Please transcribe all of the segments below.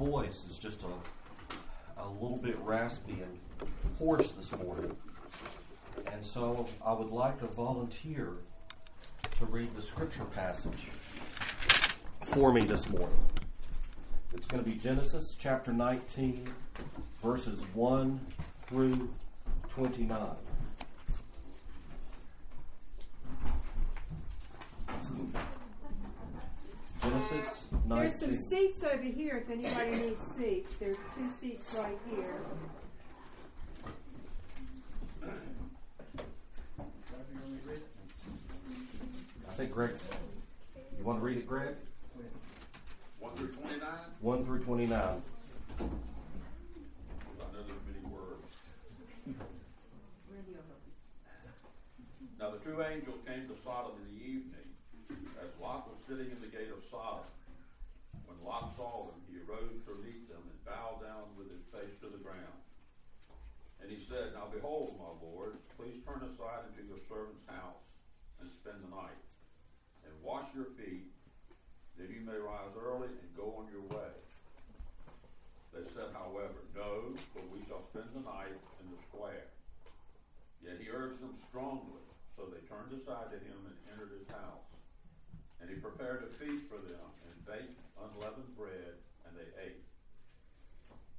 voice is just a, a little bit raspy and hoarse this morning. And so I would like a volunteer to read the scripture passage for me this morning. It's going to be Genesis chapter 19, verses 1 through 29. Genesis 19. There's some seats over here if anybody needs seats. There's two seats right here. I think Greg's. You want to read it, Greg? 1 through 29? 1 through 29. I know there's many words. Now the two angels came to Sodom in the evening, as Lot was sitting in the gate of Sodom. When Lot saw them, he arose to meet them and bowed down with his face to the ground. And he said, Now behold, my lord, please turn aside into your servant's house and spend the night, and wash your feet, that you may rise early and go on your way. They said, however, No, but we shall spend the night in the square. Yet he urged them strongly, so they turned aside to him and entered his house. And he prepared a feast for them, and baked unleavened bread, and they ate.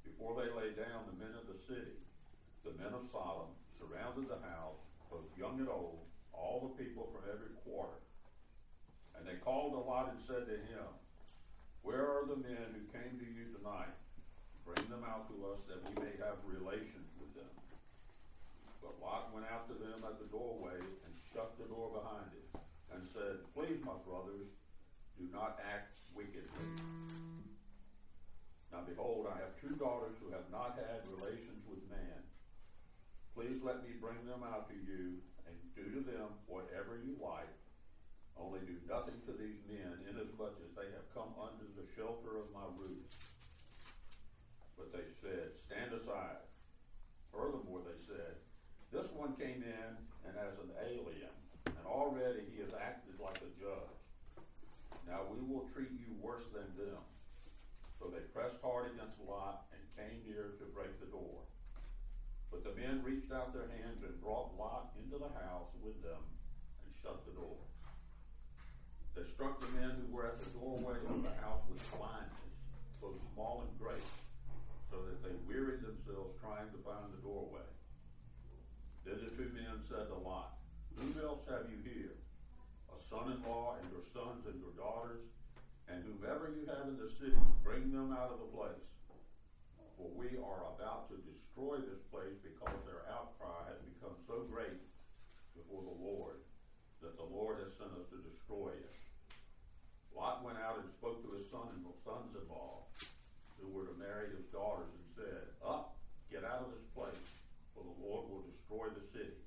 Before they lay down, the men of the city, the men of Sodom, surrounded the house, both young and old, all the people from every quarter. And they called Lot and said to him, Where are the men who came to you tonight? Bring them out to us that we may have relations with them. But Lot went out to them at the doorway and shut the door behind him and said, Please, my brothers, do not act wickedly. Now behold, I have two daughters who have not had relations with man. Please let me bring them out to you and do to them whatever you like. Only do nothing to these men, inasmuch as they have come under the shelter of my roof. But they said, Stand aside. Furthermore, they said, This one came in and as an alien, and already he has acted like a judge. Now we will treat you worse than them. So they pressed hard against Lot and came near to break the door. But the men reached out their hands and brought Lot into the house with them and shut the door. They struck the men who were at the doorway of the house with blindness, both small and great, so that they wearied themselves trying to find the doorway. Then the two men said to Lot, Who else have you here? A son in law and your sons and your daughters, and whomever you have in the city, bring them out of the place. For we are about to destroy this place because their outcry has become so great before the Lord that the Lord has sent us to destroy it. Lot went out and spoke to his son and sons in law, who were to marry his daughters, and said, Up, get out of this place, for the Lord will destroy the city.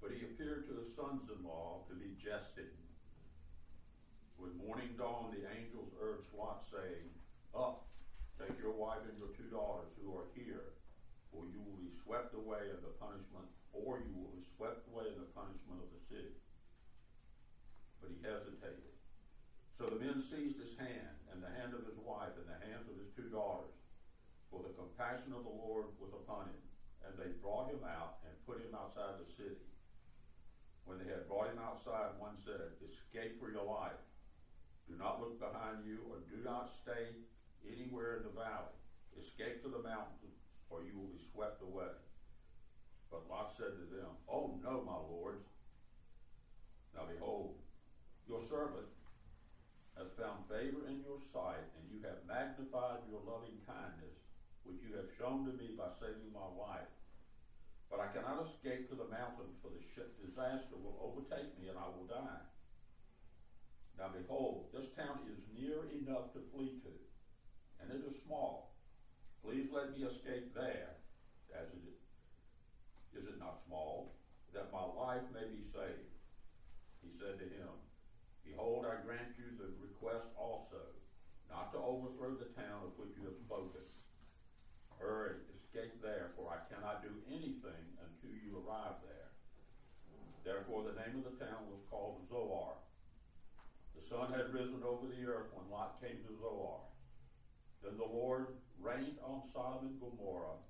But he appeared to the sons in law to be jesting. When morning dawned, the angels urged Lot, saying, Up, take your wife and your two daughters who are here, for you will be swept away in the punishment, or you will be swept away in the punishment of the city. But he hesitated. So the men seized his hand, and the hand of his wife, and the hands of his two daughters, for the compassion of the Lord was upon him. And they brought him out and put him outside the city. When they had brought him outside, one said, Escape for your life. Do not look behind you, or do not stay anywhere in the valley. Escape to the mountains, or you will be swept away. But Lot said to them, Oh no, my lords. Now behold, your servant has found favor in your sight, and you have magnified your loving kindness, which you have shown to me by saving my life. But I cannot escape to the mountain, for the ship disaster will overtake me, and I will die. Now behold, this town is near enough to flee to, and it is small. Please let me escape there, as it is. Is it not small, that my life may be saved? He said to him, Behold, I grant you the request also, not to overthrow the town of which you have spoken. Hurry, escape there, for I cannot do anything until you arrive there. Therefore, the name of the town was called Zoar. The sun had risen over the earth when Lot came to Zoar. Then the Lord rained on Sodom and Gomorrah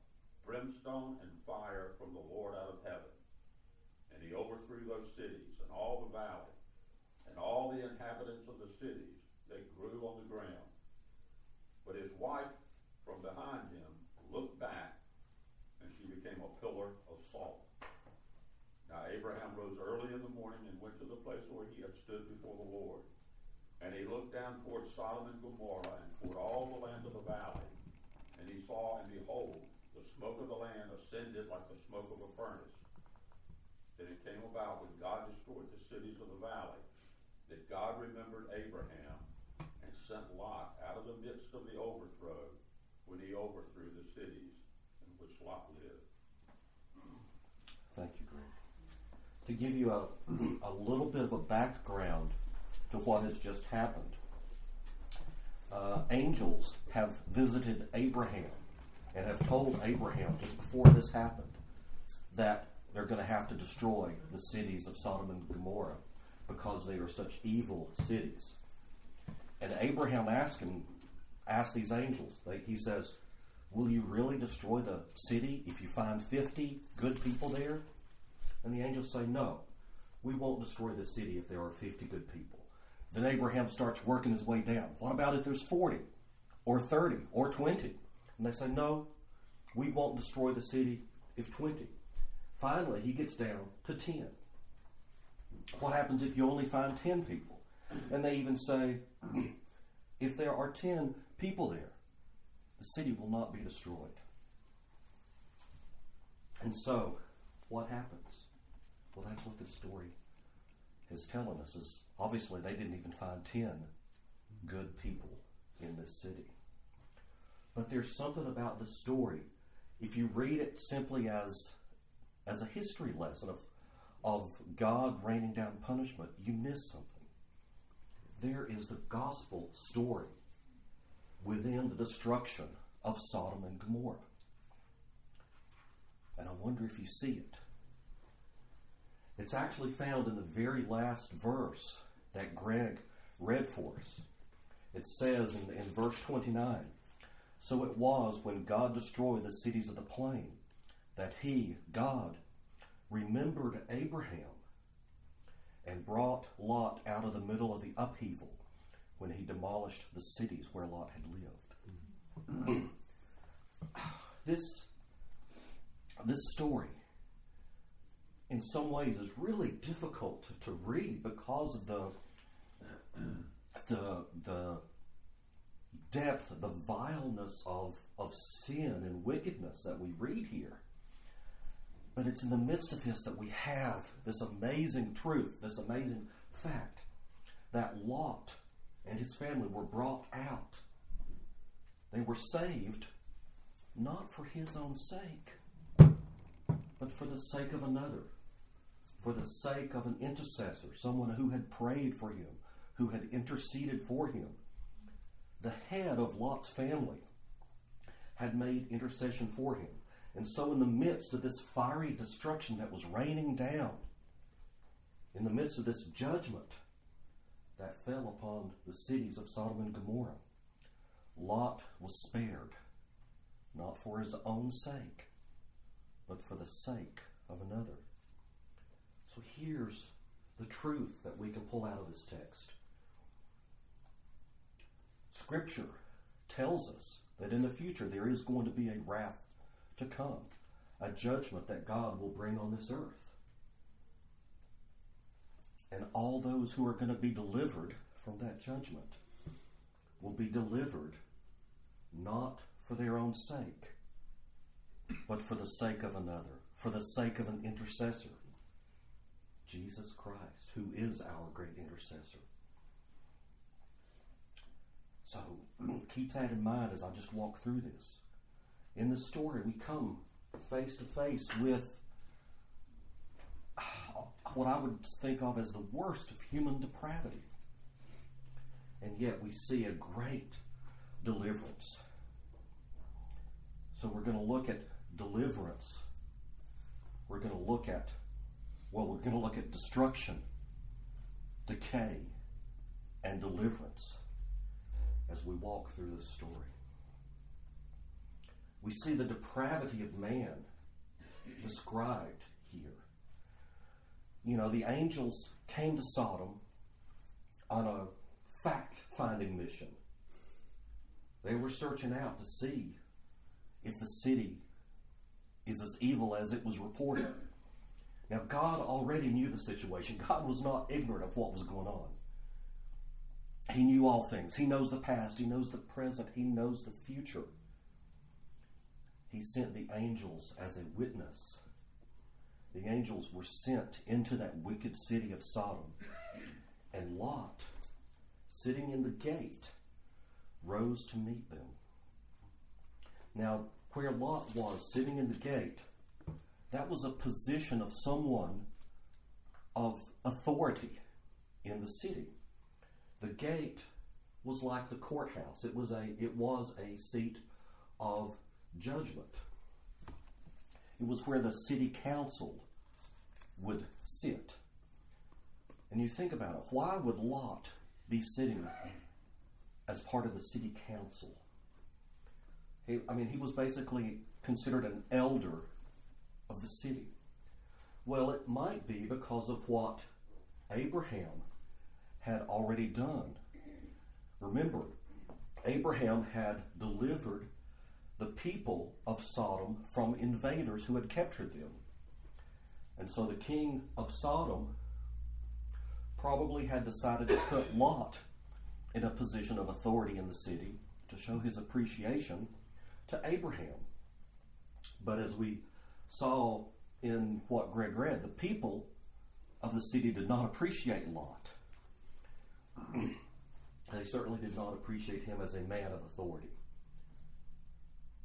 brimstone and fire from the Lord out of heaven. And he overthrew those cities and all the valley and all the inhabitants of the cities that grew on the ground. But his wife from behind him looked back, and she became a pillar of salt. Now Abraham rose early in the morning and went to the place where he had stood before the Lord. And he looked down toward Sodom and Gomorrah and toward all the land of the valley. And he saw, and behold, the smoke of the land ascended like the smoke of a furnace. Then it came about when God destroyed the cities of the valley that God remembered Abraham and sent Lot out of the midst of the overthrow when he overthrew the cities in which Lot lived. Thank you, Greg. To give you a, a little bit of a background to what has just happened, uh, angels have visited Abraham and have told Abraham just before this happened that they're going to have to destroy the cities of Sodom and Gomorrah because they are such evil cities. And Abraham asked him, asked these angels, they, he says, Will you really destroy the city if you find 50 good people there? And the angels say, No, we won't destroy the city if there are 50 good people. Then Abraham starts working his way down. What about if there's 40 or 30 or 20? And they say, No, we won't destroy the city if 20. Finally, he gets down to 10. What happens if you only find 10 people? And they even say, if there are 10 people there, the city will not be destroyed. And so, what happens? Well, that's what this story is telling us. Is obviously they didn't even find 10 good people in this city. But there's something about the story. If you read it simply as as a history lesson of of God raining down punishment, you miss something. There is the gospel story within the destruction of Sodom and Gomorrah. And I wonder if you see it. It's actually found in the very last verse that Greg read for us. It says in, in verse 29 So it was when God destroyed the cities of the plain that he, God, remembered Abraham and brought Lot out of the middle of the upheaval when he demolished the cities where Lot had lived. Mm-hmm. this, this story, in some ways, is really difficult to, to read because of the, the, the depth, the vileness of, of sin and wickedness that we read here. But it's in the midst of this that we have this amazing truth, this amazing fact that Lot and his family were brought out. They were saved not for his own sake, but for the sake of another, for the sake of an intercessor, someone who had prayed for him, who had interceded for him. The head of Lot's family had made intercession for him. And so, in the midst of this fiery destruction that was raining down, in the midst of this judgment that fell upon the cities of Sodom and Gomorrah, Lot was spared, not for his own sake, but for the sake of another. So here's the truth that we can pull out of this text. Scripture tells us that in the future there is going to be a wrath to come, a judgment that God will bring on this earth. And all those who are going to be delivered from that judgment will be delivered not for their own sake, but for the sake of another, for the sake of an intercessor, Jesus Christ, who is our great intercessor. So keep that in mind as I just walk through this. In the story, we come face to face with what I would think of as the worst of human depravity. And yet we see a great deliverance. So we're going to look at deliverance. We're going to look at, well, we're going to look at destruction, decay, and deliverance as we walk through this story. we see the depravity of man described here. You know, the angels came to Sodom on a fact finding mission. They were searching out to see if the city is as evil as it was reported. Now, God already knew the situation. God was not ignorant of what was going on. He knew all things. He knows the past, He knows the present, He knows the future. He sent the angels as a witness. The angels were sent into that wicked city of Sodom. And Lot, sitting in the gate, rose to meet them. Now, where Lot was sitting in the gate, that was a position of someone of authority in the city. The gate was like the courthouse. It was a it was a seat of judgment. It was where the city council would sit. And you think about it, why would Lot be sitting as part of the city council? He, I mean, he was basically considered an elder of the city. Well, it might be because of what Abraham had already done. Remember, Abraham had delivered the people of Sodom from invaders who had captured them. And so the king of Sodom probably had decided to put Lot in a position of authority in the city to show his appreciation to Abraham. But as we saw in what Greg read, the people of the city did not appreciate Lot. they certainly did not appreciate him as a man of authority.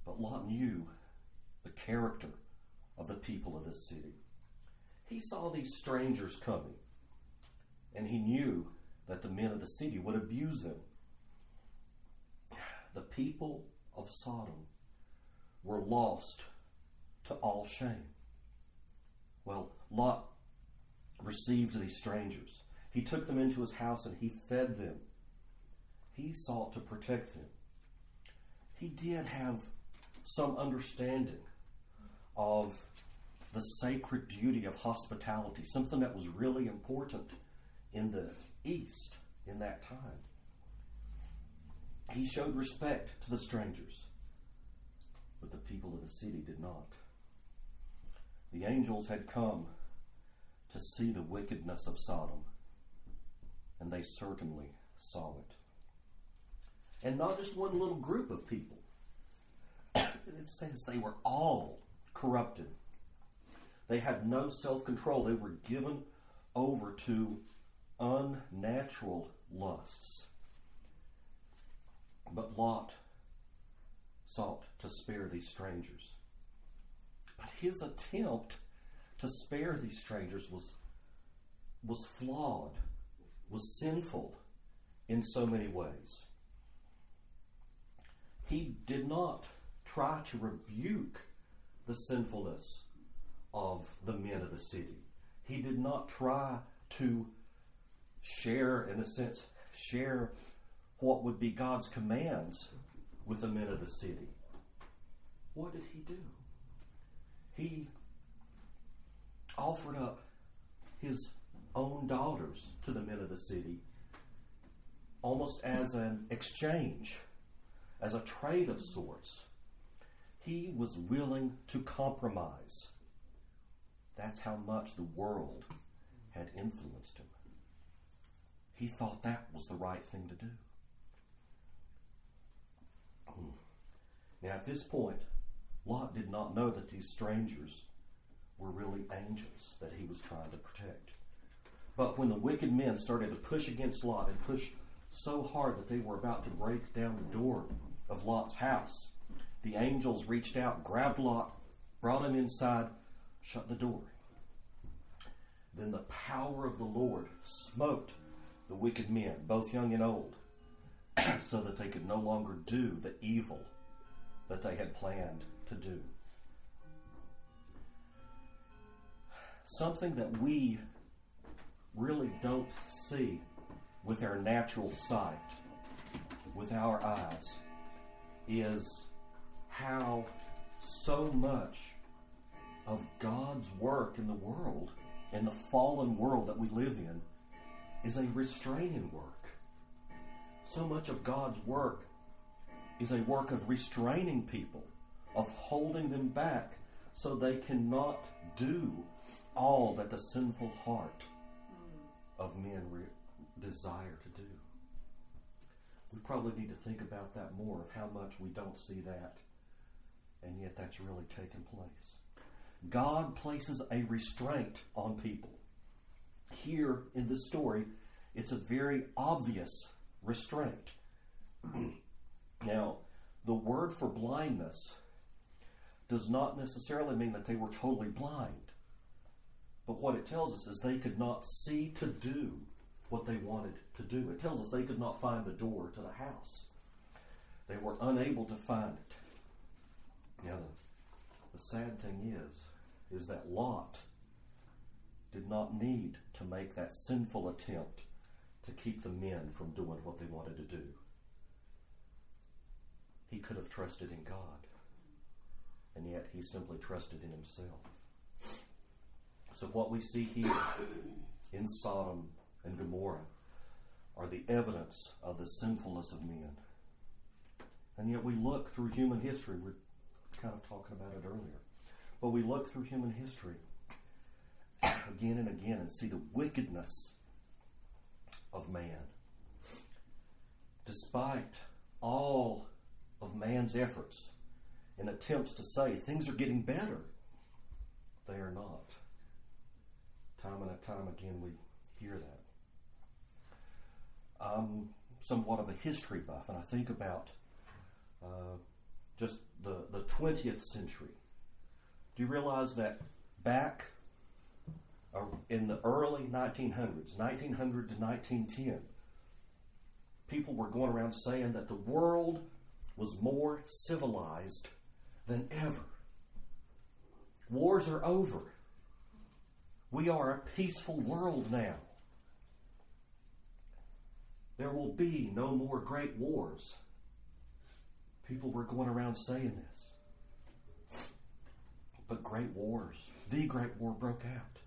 But Lot knew the character of the people of this city. He saw these strangers coming, and he knew that the men of the city would abuse them. The people of Sodom were lost to all shame. Well, Lot received these strangers. He took them into his house and he fed them. He sought to protect them. He did have some understanding of the sacred duty of hospitality, something that was really important in the East in that time. He showed respect to the strangers, but the people of the city did not. The angels had come to see the wickedness of Sodom, and they certainly saw it. And not just one little group of people it says they were all corrupted. They had no self control. They were given over to unnatural lusts. But Lot sought to spare these strangers. But his attempt to spare these strangers was, was flawed, was sinful in so many ways. He did not try to rebuke the sinfulness of the men of the city. He did not try to share, in a sense, share what would be God's commands with the men of the city. What did he do? He offered up his own daughters to the men of the city almost as an exchange, as a trade of sorts. He was willing to compromise. That's how much the world had influenced him. He thought that was the right thing to do. Hmm. Now, at this point, Lot did not know that these strangers were really angels that he was trying to protect. But when the wicked men started to push against Lot and push so hard that they were about to break down the door of Lot's house, the angels reached out, grabbed Lot, brought him inside, shut the door. Then the power of the Lord smote the wicked men, both young and old, so that they could no longer do the evil that they had planned to do. Something that we really don't see with our natural sight, with our eyes, is how so much of God's work in the world, in the fallen world that we live in, is a restraining work. So much of God's work is a work of restraining people, of holding them back so they cannot do all that the sinful heart of men re- desire to do. We probably need to think about that more of how much we don't see that, and yet that's really taken place. God places a restraint on people. Here in this story, it's a very obvious restraint. now, the word for blindness does not necessarily mean that they were totally blind. But what it tells us is they could not see to do what they wanted to do. It tells us they could not find the door to the house. They were unable to find it. The, the sad thing is, is that Lot did not need to make that sinful attempt to keep the men from doing what they wanted to do. He could have trusted in God, and yet he simply trusted in himself. So, what we see here in Sodom and Gomorrah are the evidence of the sinfulness of men. And yet, we look through human history, we're kind of talking about it earlier, but we look through human history again and again and see the wickedness of man. Despite all of man's efforts and attempts to say things are getting better, they are not. Time and time again, we hear that. I'm somewhat of a history buff, and I think about uh, just the, the 20th century. Do you realize that back uh, in the early 1900s, 1900 to 1910, people were going around saying that the world was more civilized than ever. Wars are over. We are a peaceful world now. There will be no more great wars. People were going around saying this. But great wars, the great war broke out.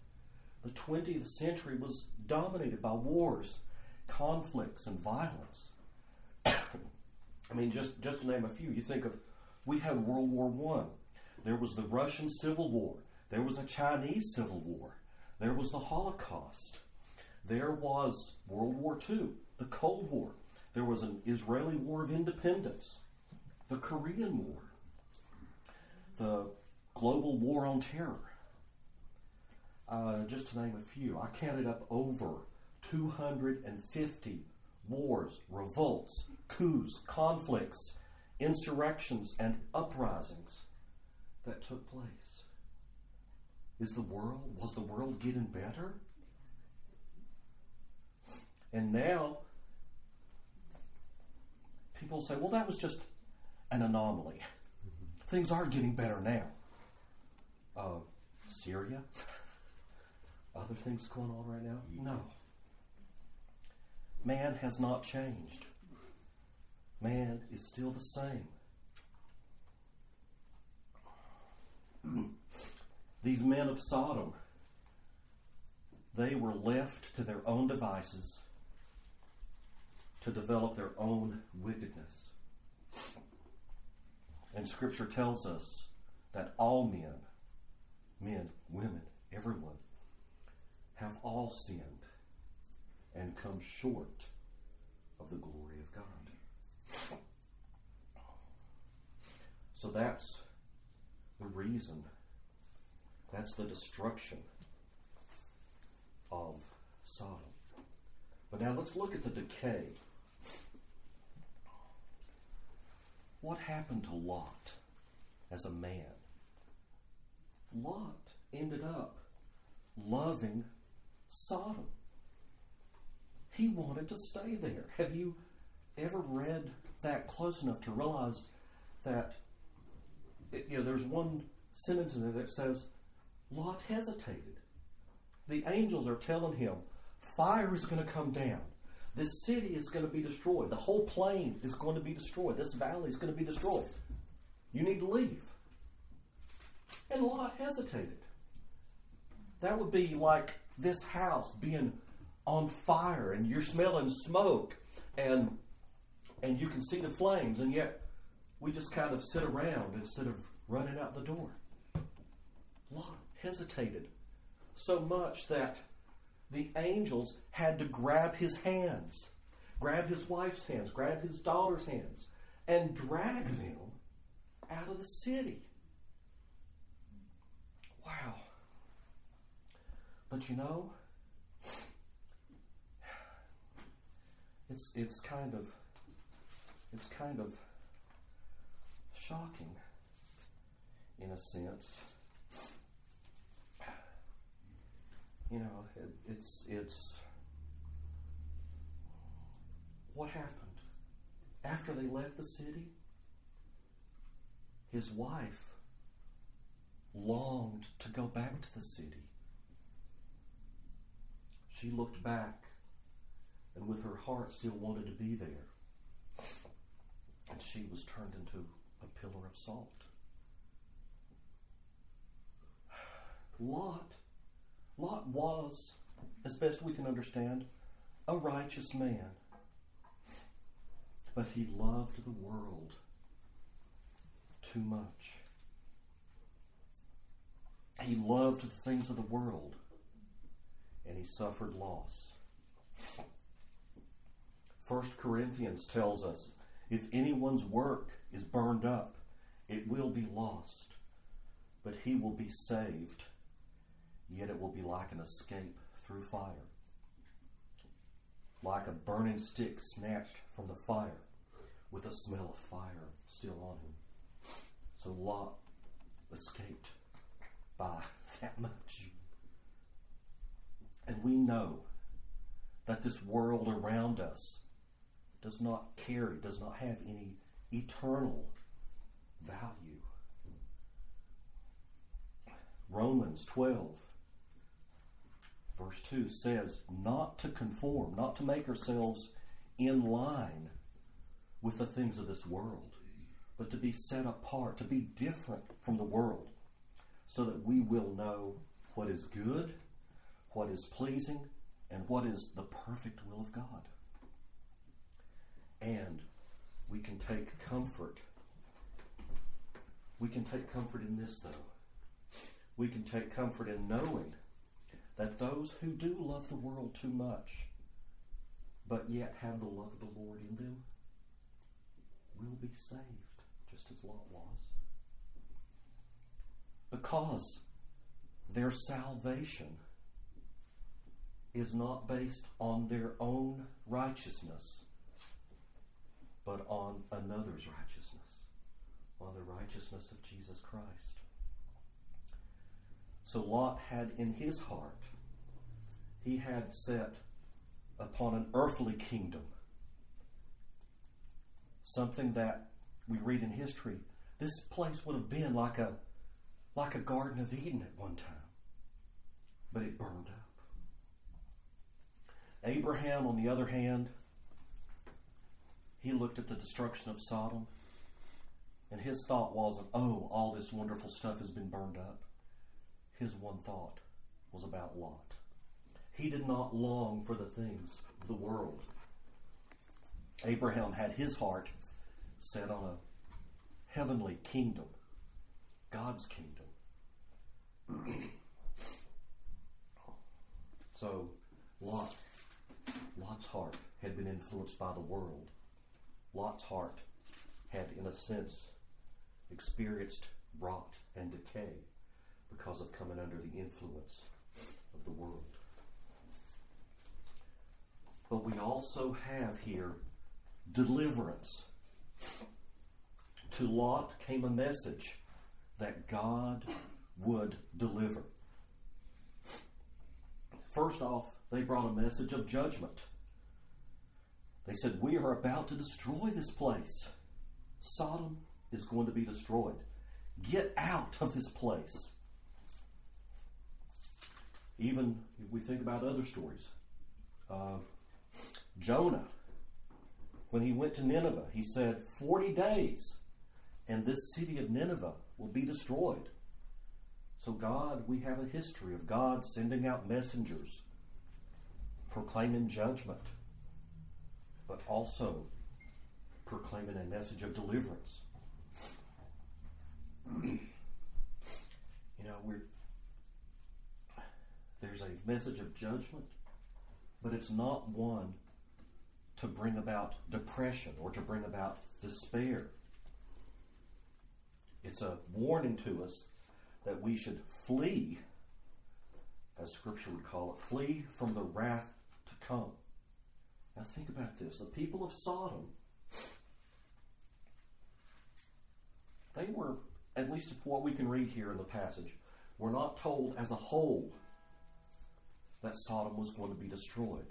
The 20th century was dominated by wars, conflicts, and violence. I mean, just, just to name a few, you think of, we had World War One. There was the Russian Civil War. There was a Chinese Civil War. There was the Holocaust. There was World War II, the Cold War. There was an Israeli War of Independence, the Korean War, the Global War on Terror. Uh, just to name a few, I counted up over 250 wars, revolts, coups, conflicts, insurrections, and uprisings that took place. Is the world, was the world getting better? And now, people say, well, that was just an anomaly. Things are getting better now. Uh, Syria? Other things going on right now? No. Man has not changed. Man is still the same. These men of Sodom, they were left to their own devices to develop their own wickedness. And Scripture tells us that all men, men, women, everyone, have all sinned and come short of the glory of God. So that's the reason that's the destruction of Sodom. But now let's look at the decay. What happened to Lot as a man? Lot ended up loving Sodom. He wanted to stay there. Have you ever read that close enough to realize that you know there's one sentence in there that says Lot hesitated. The angels are telling him, fire is going to come down. This city is going to be destroyed. The whole plain is going to be destroyed. This valley is going to be destroyed. You need to leave. And Lot hesitated. That would be like this house being on fire and you're smelling smoke and and you can see the flames and yet we just kind of sit around instead of running out the door. Lot hesitated so much that the angels had to grab his hands, grab his wife's hands, grab his daughter's hands, and drag them out of the city. Wow. But you know, it's it's kind of it's kind of shocking in a sense. You know, it, it's it's what happened after they left the city. His wife longed to go back to the city. She looked back and with her heart still wanted to be there. And she was turned into a pillar of salt. Lot, Lot was, as best we can understand, a righteous man. But he loved the world too much. He loved the things of the world and he suffered loss. First Corinthians tells us if anyone's work is burned up, it will be lost, but he will be saved, yet it will be like an escape through fire, like a burning stick snatched from the fire, with the smell of fire still on him. So Lot escaped by that much. And we know that this world around us does not carry, does not have any eternal value. Romans 12, verse 2 says, not to conform, not to make ourselves in line with the things of this world, but to be set apart, to be different from the world, so that we will know what is good, what is pleasing, and what is the perfect will of God. And we can take comfort. We can take comfort in this, though. We can take comfort in knowing that those who do love the world too much, but yet have the love of the Lord in them, will be saved, just as Lot was. Because their salvation is not based on their own righteousness, but on another's righteousness, on the righteousness of Jesus Christ. So Lot had in his heart, he had set upon an earthly kingdom, something that we read in history. This place would have been like a like a Garden of Eden at one time, but it burned up. Abraham, on the other hand, he looked at the destruction of Sodom, and his thought wasn't, oh, all this wonderful stuff has been burned up. His one thought was about Lot. He did not long for the things of the world. Abraham had his heart set on a heavenly kingdom, God's kingdom. so, Lot Lot's heart had been influenced by the world. Lot's heart had, in a sense, experienced rot and decay because of coming under the influence of the world. But we also have here deliverance. To Lot came a message that God would deliver. First off, they brought a message of judgment. They said, We are about to destroy this place. Sodom is going to be destroyed. Get out of this place. Even if we think about other stories. Jonah, when he went to Nineveh, he said, 40 days and this city of Nineveh will be destroyed. So, God, we have a history of God sending out messengers, proclaiming judgment, but also proclaiming a message of deliverance. you know, we're there's a message of judgment, but it's not one to bring about depression or to bring about despair. It's a warning to us that we should flee, as Scripture would call it, flee from the wrath to come. Now think about this. The people of Sodom, they were, at least what we can read here in the passage, were not told as a whole that Sodom was going to be destroyed.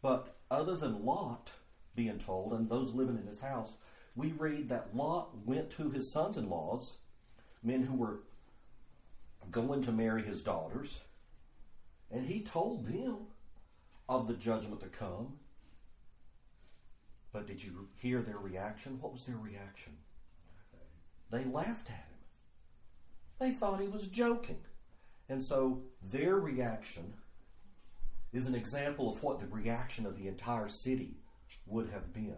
But other than Lot being told, and those living in his house, we read that Lot went to his sons in laws, men who were going to marry his daughters, and he told them of the judgment to come. But did you hear their reaction? What was their reaction? They laughed at him. They thought he was joking. And so their reaction is an example of what the reaction of the entire city would have been.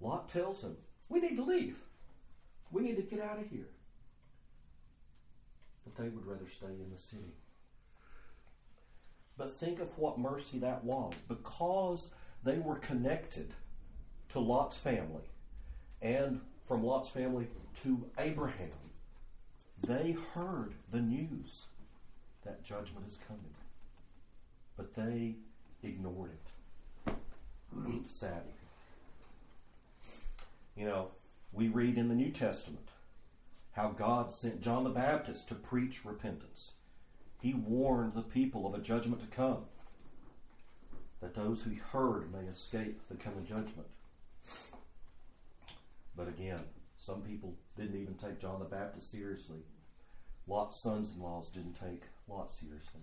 Lot tells them, We need to leave. We need to get out of here. But they would rather stay in the city. But think of what mercy that was. Because they were connected to Lot's family and from Lot's family to Abraham, they heard the news that judgment is coming. But they ignored it. Sadly. You know, we read in the New Testament how God sent John the Baptist to preach repentance. He warned the people of a judgment to come, that those who heard may escape the coming judgment. But again, some people didn't even take John the Baptist seriously. Lot's sons in laws didn't take Lot seriously.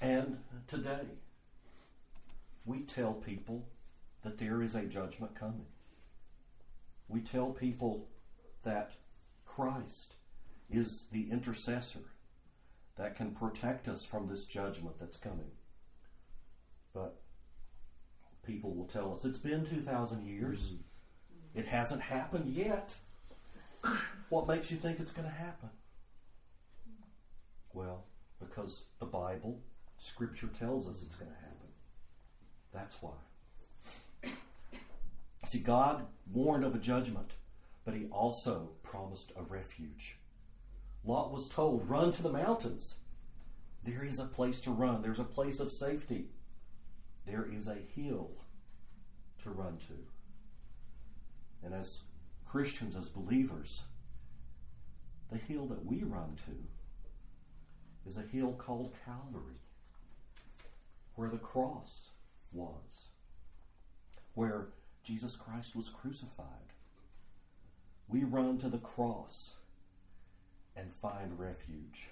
And today, we tell people that there is a judgment coming. We tell people that Christ is the intercessor that can protect us from this judgment that's coming. But people will tell us it's been 2,000 years. Mm-hmm. It hasn't happened yet. What makes you think it's going to happen? Well, because the Bible, Scripture tells us it's going to happen. That's why. See, God warned of a judgment, but He also promised a refuge. Lot was told, run to the mountains. There is a place to run, there's a place of safety. There is a hill to run to. And as Christians, as believers, the hill that we run to is a hill called Calvary, where the cross was, where Jesus Christ was crucified. We run to the cross and find refuge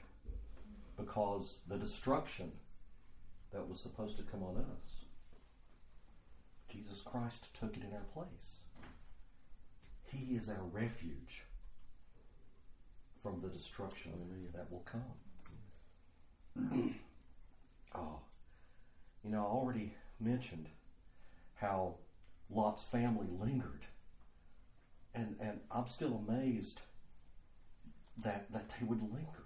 because the destruction that was supposed to come on us, Jesus Christ took it in our place. He is our refuge from the destruction that will come. oh, you know, I already mentioned how Lot's family lingered. And, and I'm still amazed that, that they would linger.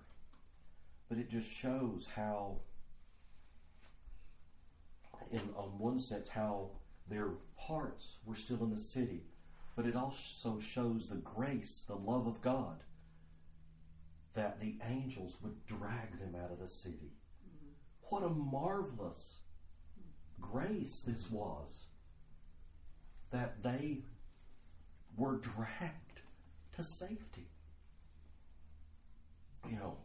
But it just shows how, in on one sense, how their hearts were still in the city. But it also shows the grace, the love of God that the angels would drag them out of the city. What a marvelous grace this was that they were dragged to safety. You know,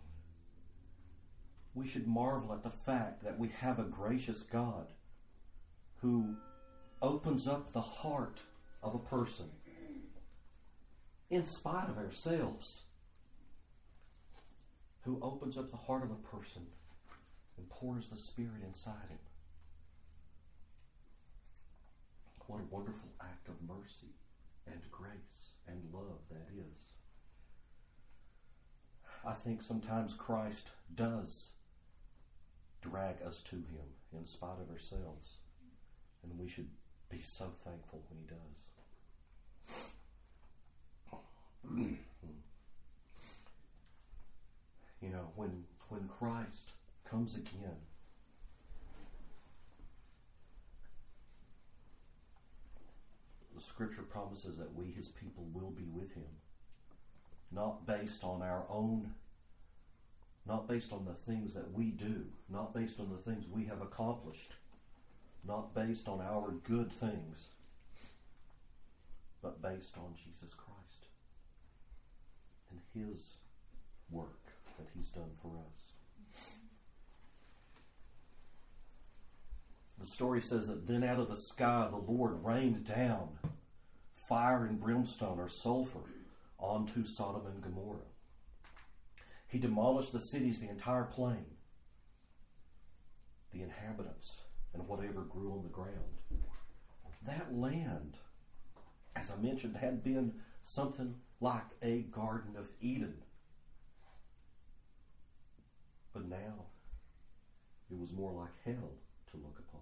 we should marvel at the fact that we have a gracious God who opens up the heart of a person in spite of ourselves who opens up the heart of a person and pours the Spirit inside him. What a wonderful act of mercy and grace and love that is. I think sometimes Christ does drag us to Him in spite of ourselves. And we should be so thankful when He does. Hmm. you know, when, when Christ comes again, the scripture promises that we, his people, will be with him. Not based on our own, not based on the things that we do, not based on the things we have accomplished, not based on our good things, but based on Jesus Christ his work that he's done for us. The story says that then out of the sky the Lord rained down fire and brimstone or sulfur onto Sodom and Gomorrah. He demolished the cities, the entire plain, the inhabitants, and whatever grew on the ground. That land, as I mentioned, had been something like a Garden of Eden. But now, it was more like hell to look upon.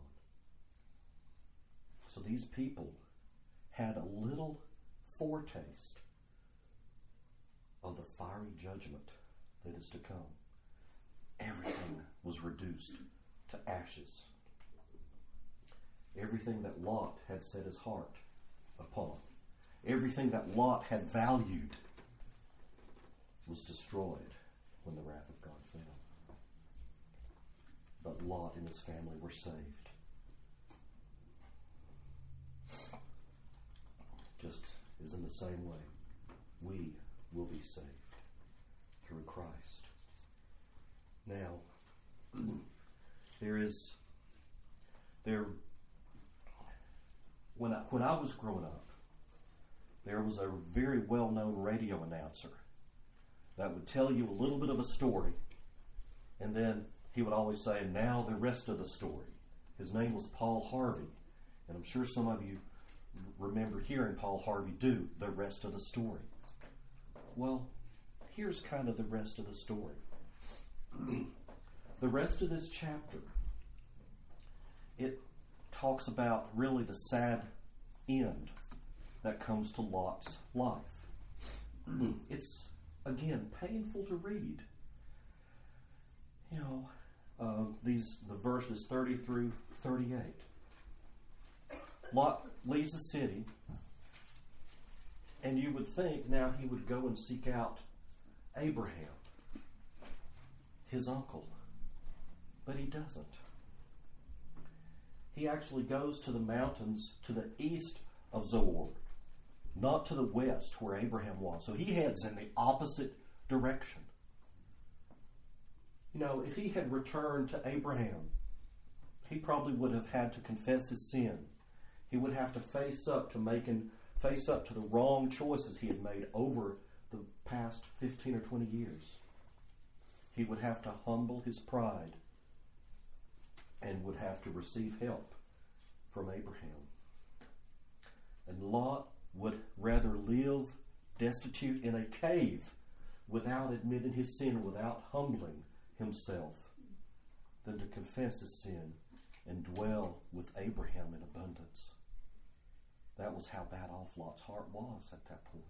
So these people had a little foretaste of the fiery judgment that is to come. Everything was reduced to ashes. Everything that Lot had set his heart upon, everything that Lot had valued, was destroyed when the wrath of God fell. But Lot and his family were saved. just as in the same way, we will be saved through Christ. Now, there is there when I, when I was growing up, there was a very well-known radio announcer that would tell you a little bit of a story, and then he would always say, "Now the rest of the story." His name was Paul Harvey, and I'm sure some of you remember hearing Paul Harvey do the rest of the story. Well, here's kind of the rest of the story. the rest of this chapter, it talks about really the sad end that comes to Lot's life. it's, again, painful to read. You know, uh, these the verses 30 through 38. Lot leaves the city, and you would think now he would go and seek out Abraham, his uncle. But he doesn't. He actually goes to the mountains to the east of Zoar, not to the west where Abraham was. So he heads in the opposite direction. You know, if he had returned to Abraham, he probably would have had to confess his sin he would have to face up to making face up to the wrong choices he had made over the past 15 or 20 years. He would have to humble his pride and would have to receive help from Abraham. And Lot would rather live destitute in a cave without admitting his sin, without humbling himself, than to confess his sin and dwell with Abraham in abundance. That was how bad off Lot's heart was at that point.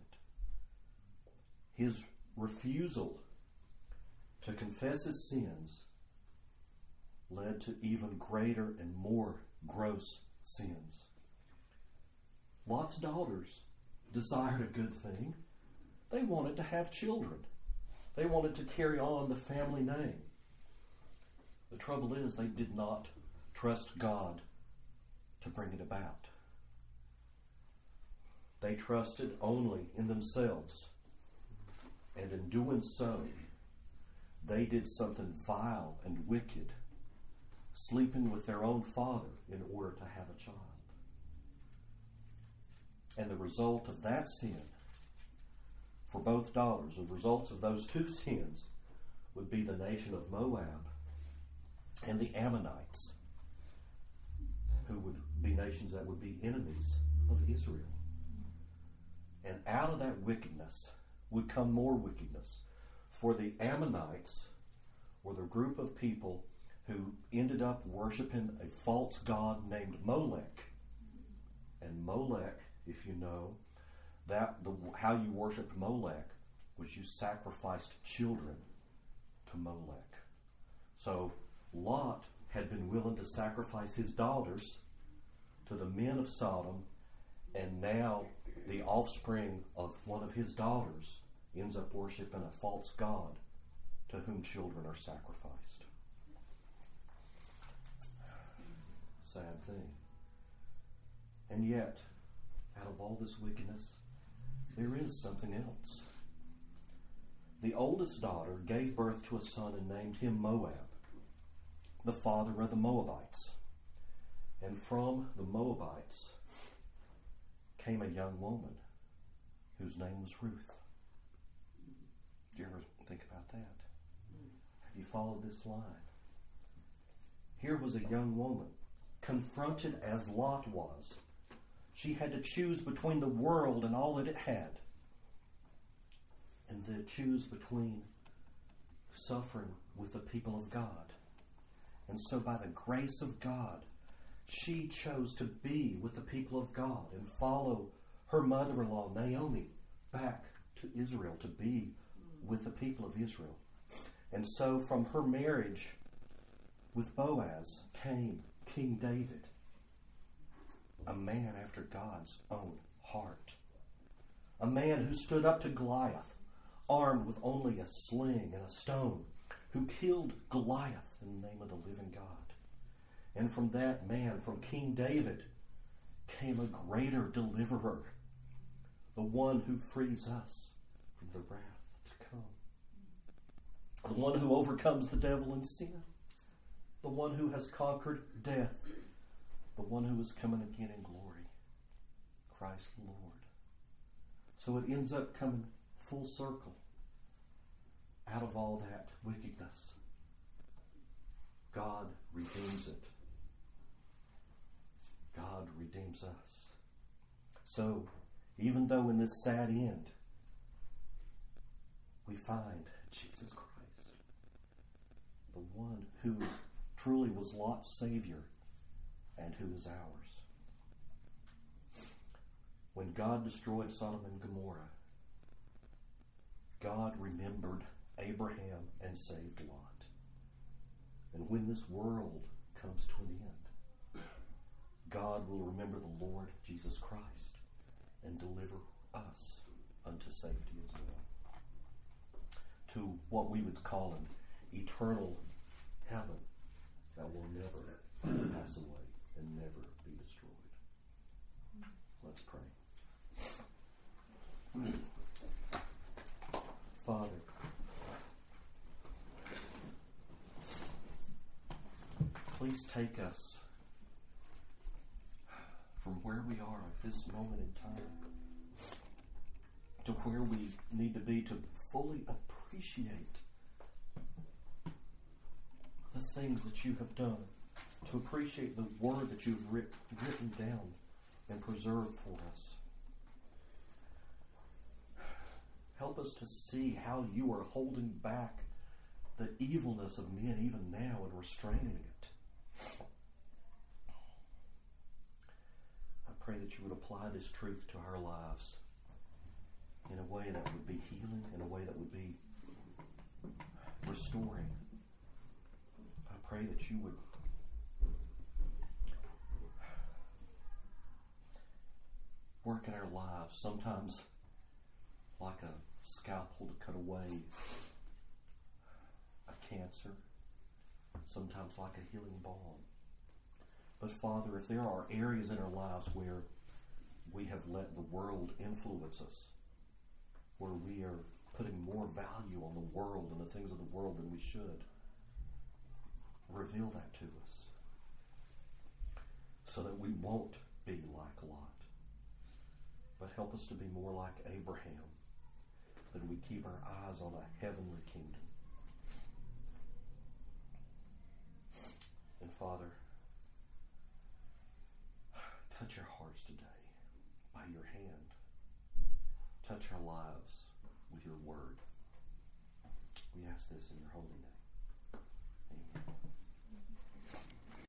His refusal to confess his sins led to even greater and more gross sins. Lot's daughters desired a good thing. They wanted to have children. They wanted to carry on the family name. The trouble is, they did not trust God to bring it about. They trusted only in themselves. And in doing so, they did something vile and wicked, sleeping with their own father in order to have a child. And the result of that sin for both daughters, the results of those two sins would be the nation of Moab and the Ammonites, who would be nations that would be enemies of Israel. And out of that wickedness would come more wickedness. For the Ammonites were the group of people who ended up worshiping a false god named Molech. And Molech, if you know, that the how you worshipped Molech was you sacrificed children to Molech. So Lot had been willing to sacrifice his daughters to the men of Sodom, and now the offspring of one of his daughters ends up worshiping a false god to whom children are sacrificed. Sad thing. And yet, out of all this wickedness, there is something else. The oldest daughter gave birth to a son and named him Moab, the father of the Moabites. And from the Moabites came a young woman whose name was Ruth. Do you ever think about that? Have you followed this line? Here was a young woman confronted as Lot was. She had to choose between the world and all that it had, and to choose between suffering with the people of God. And so, by the grace of God, she chose to be with the people of God and follow her mother in law, Naomi, back to Israel to be with the people of Israel. And so, from her marriage with Boaz came King David, a man after God's own heart, a man who stood up to Goliath, armed with only a sling and a stone, who killed Goliath in the name of the living God. And from that man, from King David, came a greater deliverer, the one who frees us from the wrath to come, the one who overcomes the devil and sin, the one who has conquered death, the one who is coming again in glory, Christ the Lord. So it ends up coming full circle out of all that wickedness. God redeems it. God redeems us. So, even though in this sad end, we find Jesus Christ, the one who truly was Lot's Savior and who is ours. When God destroyed Sodom and Gomorrah, God remembered Abraham and saved Lot. And when this world comes to an end, God will remember the Lord Jesus Christ and deliver us unto safety as well. To what we would call an eternal heaven that will never pass away and never be destroyed. Let's pray. Father, please take us from where we are at this moment in time to where we need to be to fully appreciate the things that you have done, to appreciate the word that you've writ- written down and preserved for us. Help us to see how you are holding back the evilness of men even now and restraining it. I pray that you would apply this truth to our lives in a way that would be healing, in a way that would be restoring. I pray that you would work in our lives, sometimes like a scalpel to cut away a cancer, sometimes like a healing balm. But Father, if there are areas in our lives where we have let the world influence us, where we are putting more value on the world and the things of the world than we should, reveal that to us so that we won't be like Lot, but help us to be more like Abraham, that we keep our eyes on a heavenly kingdom. And Father, touch our hearts today by your hand. Touch our lives with your word. We ask this in your holy it.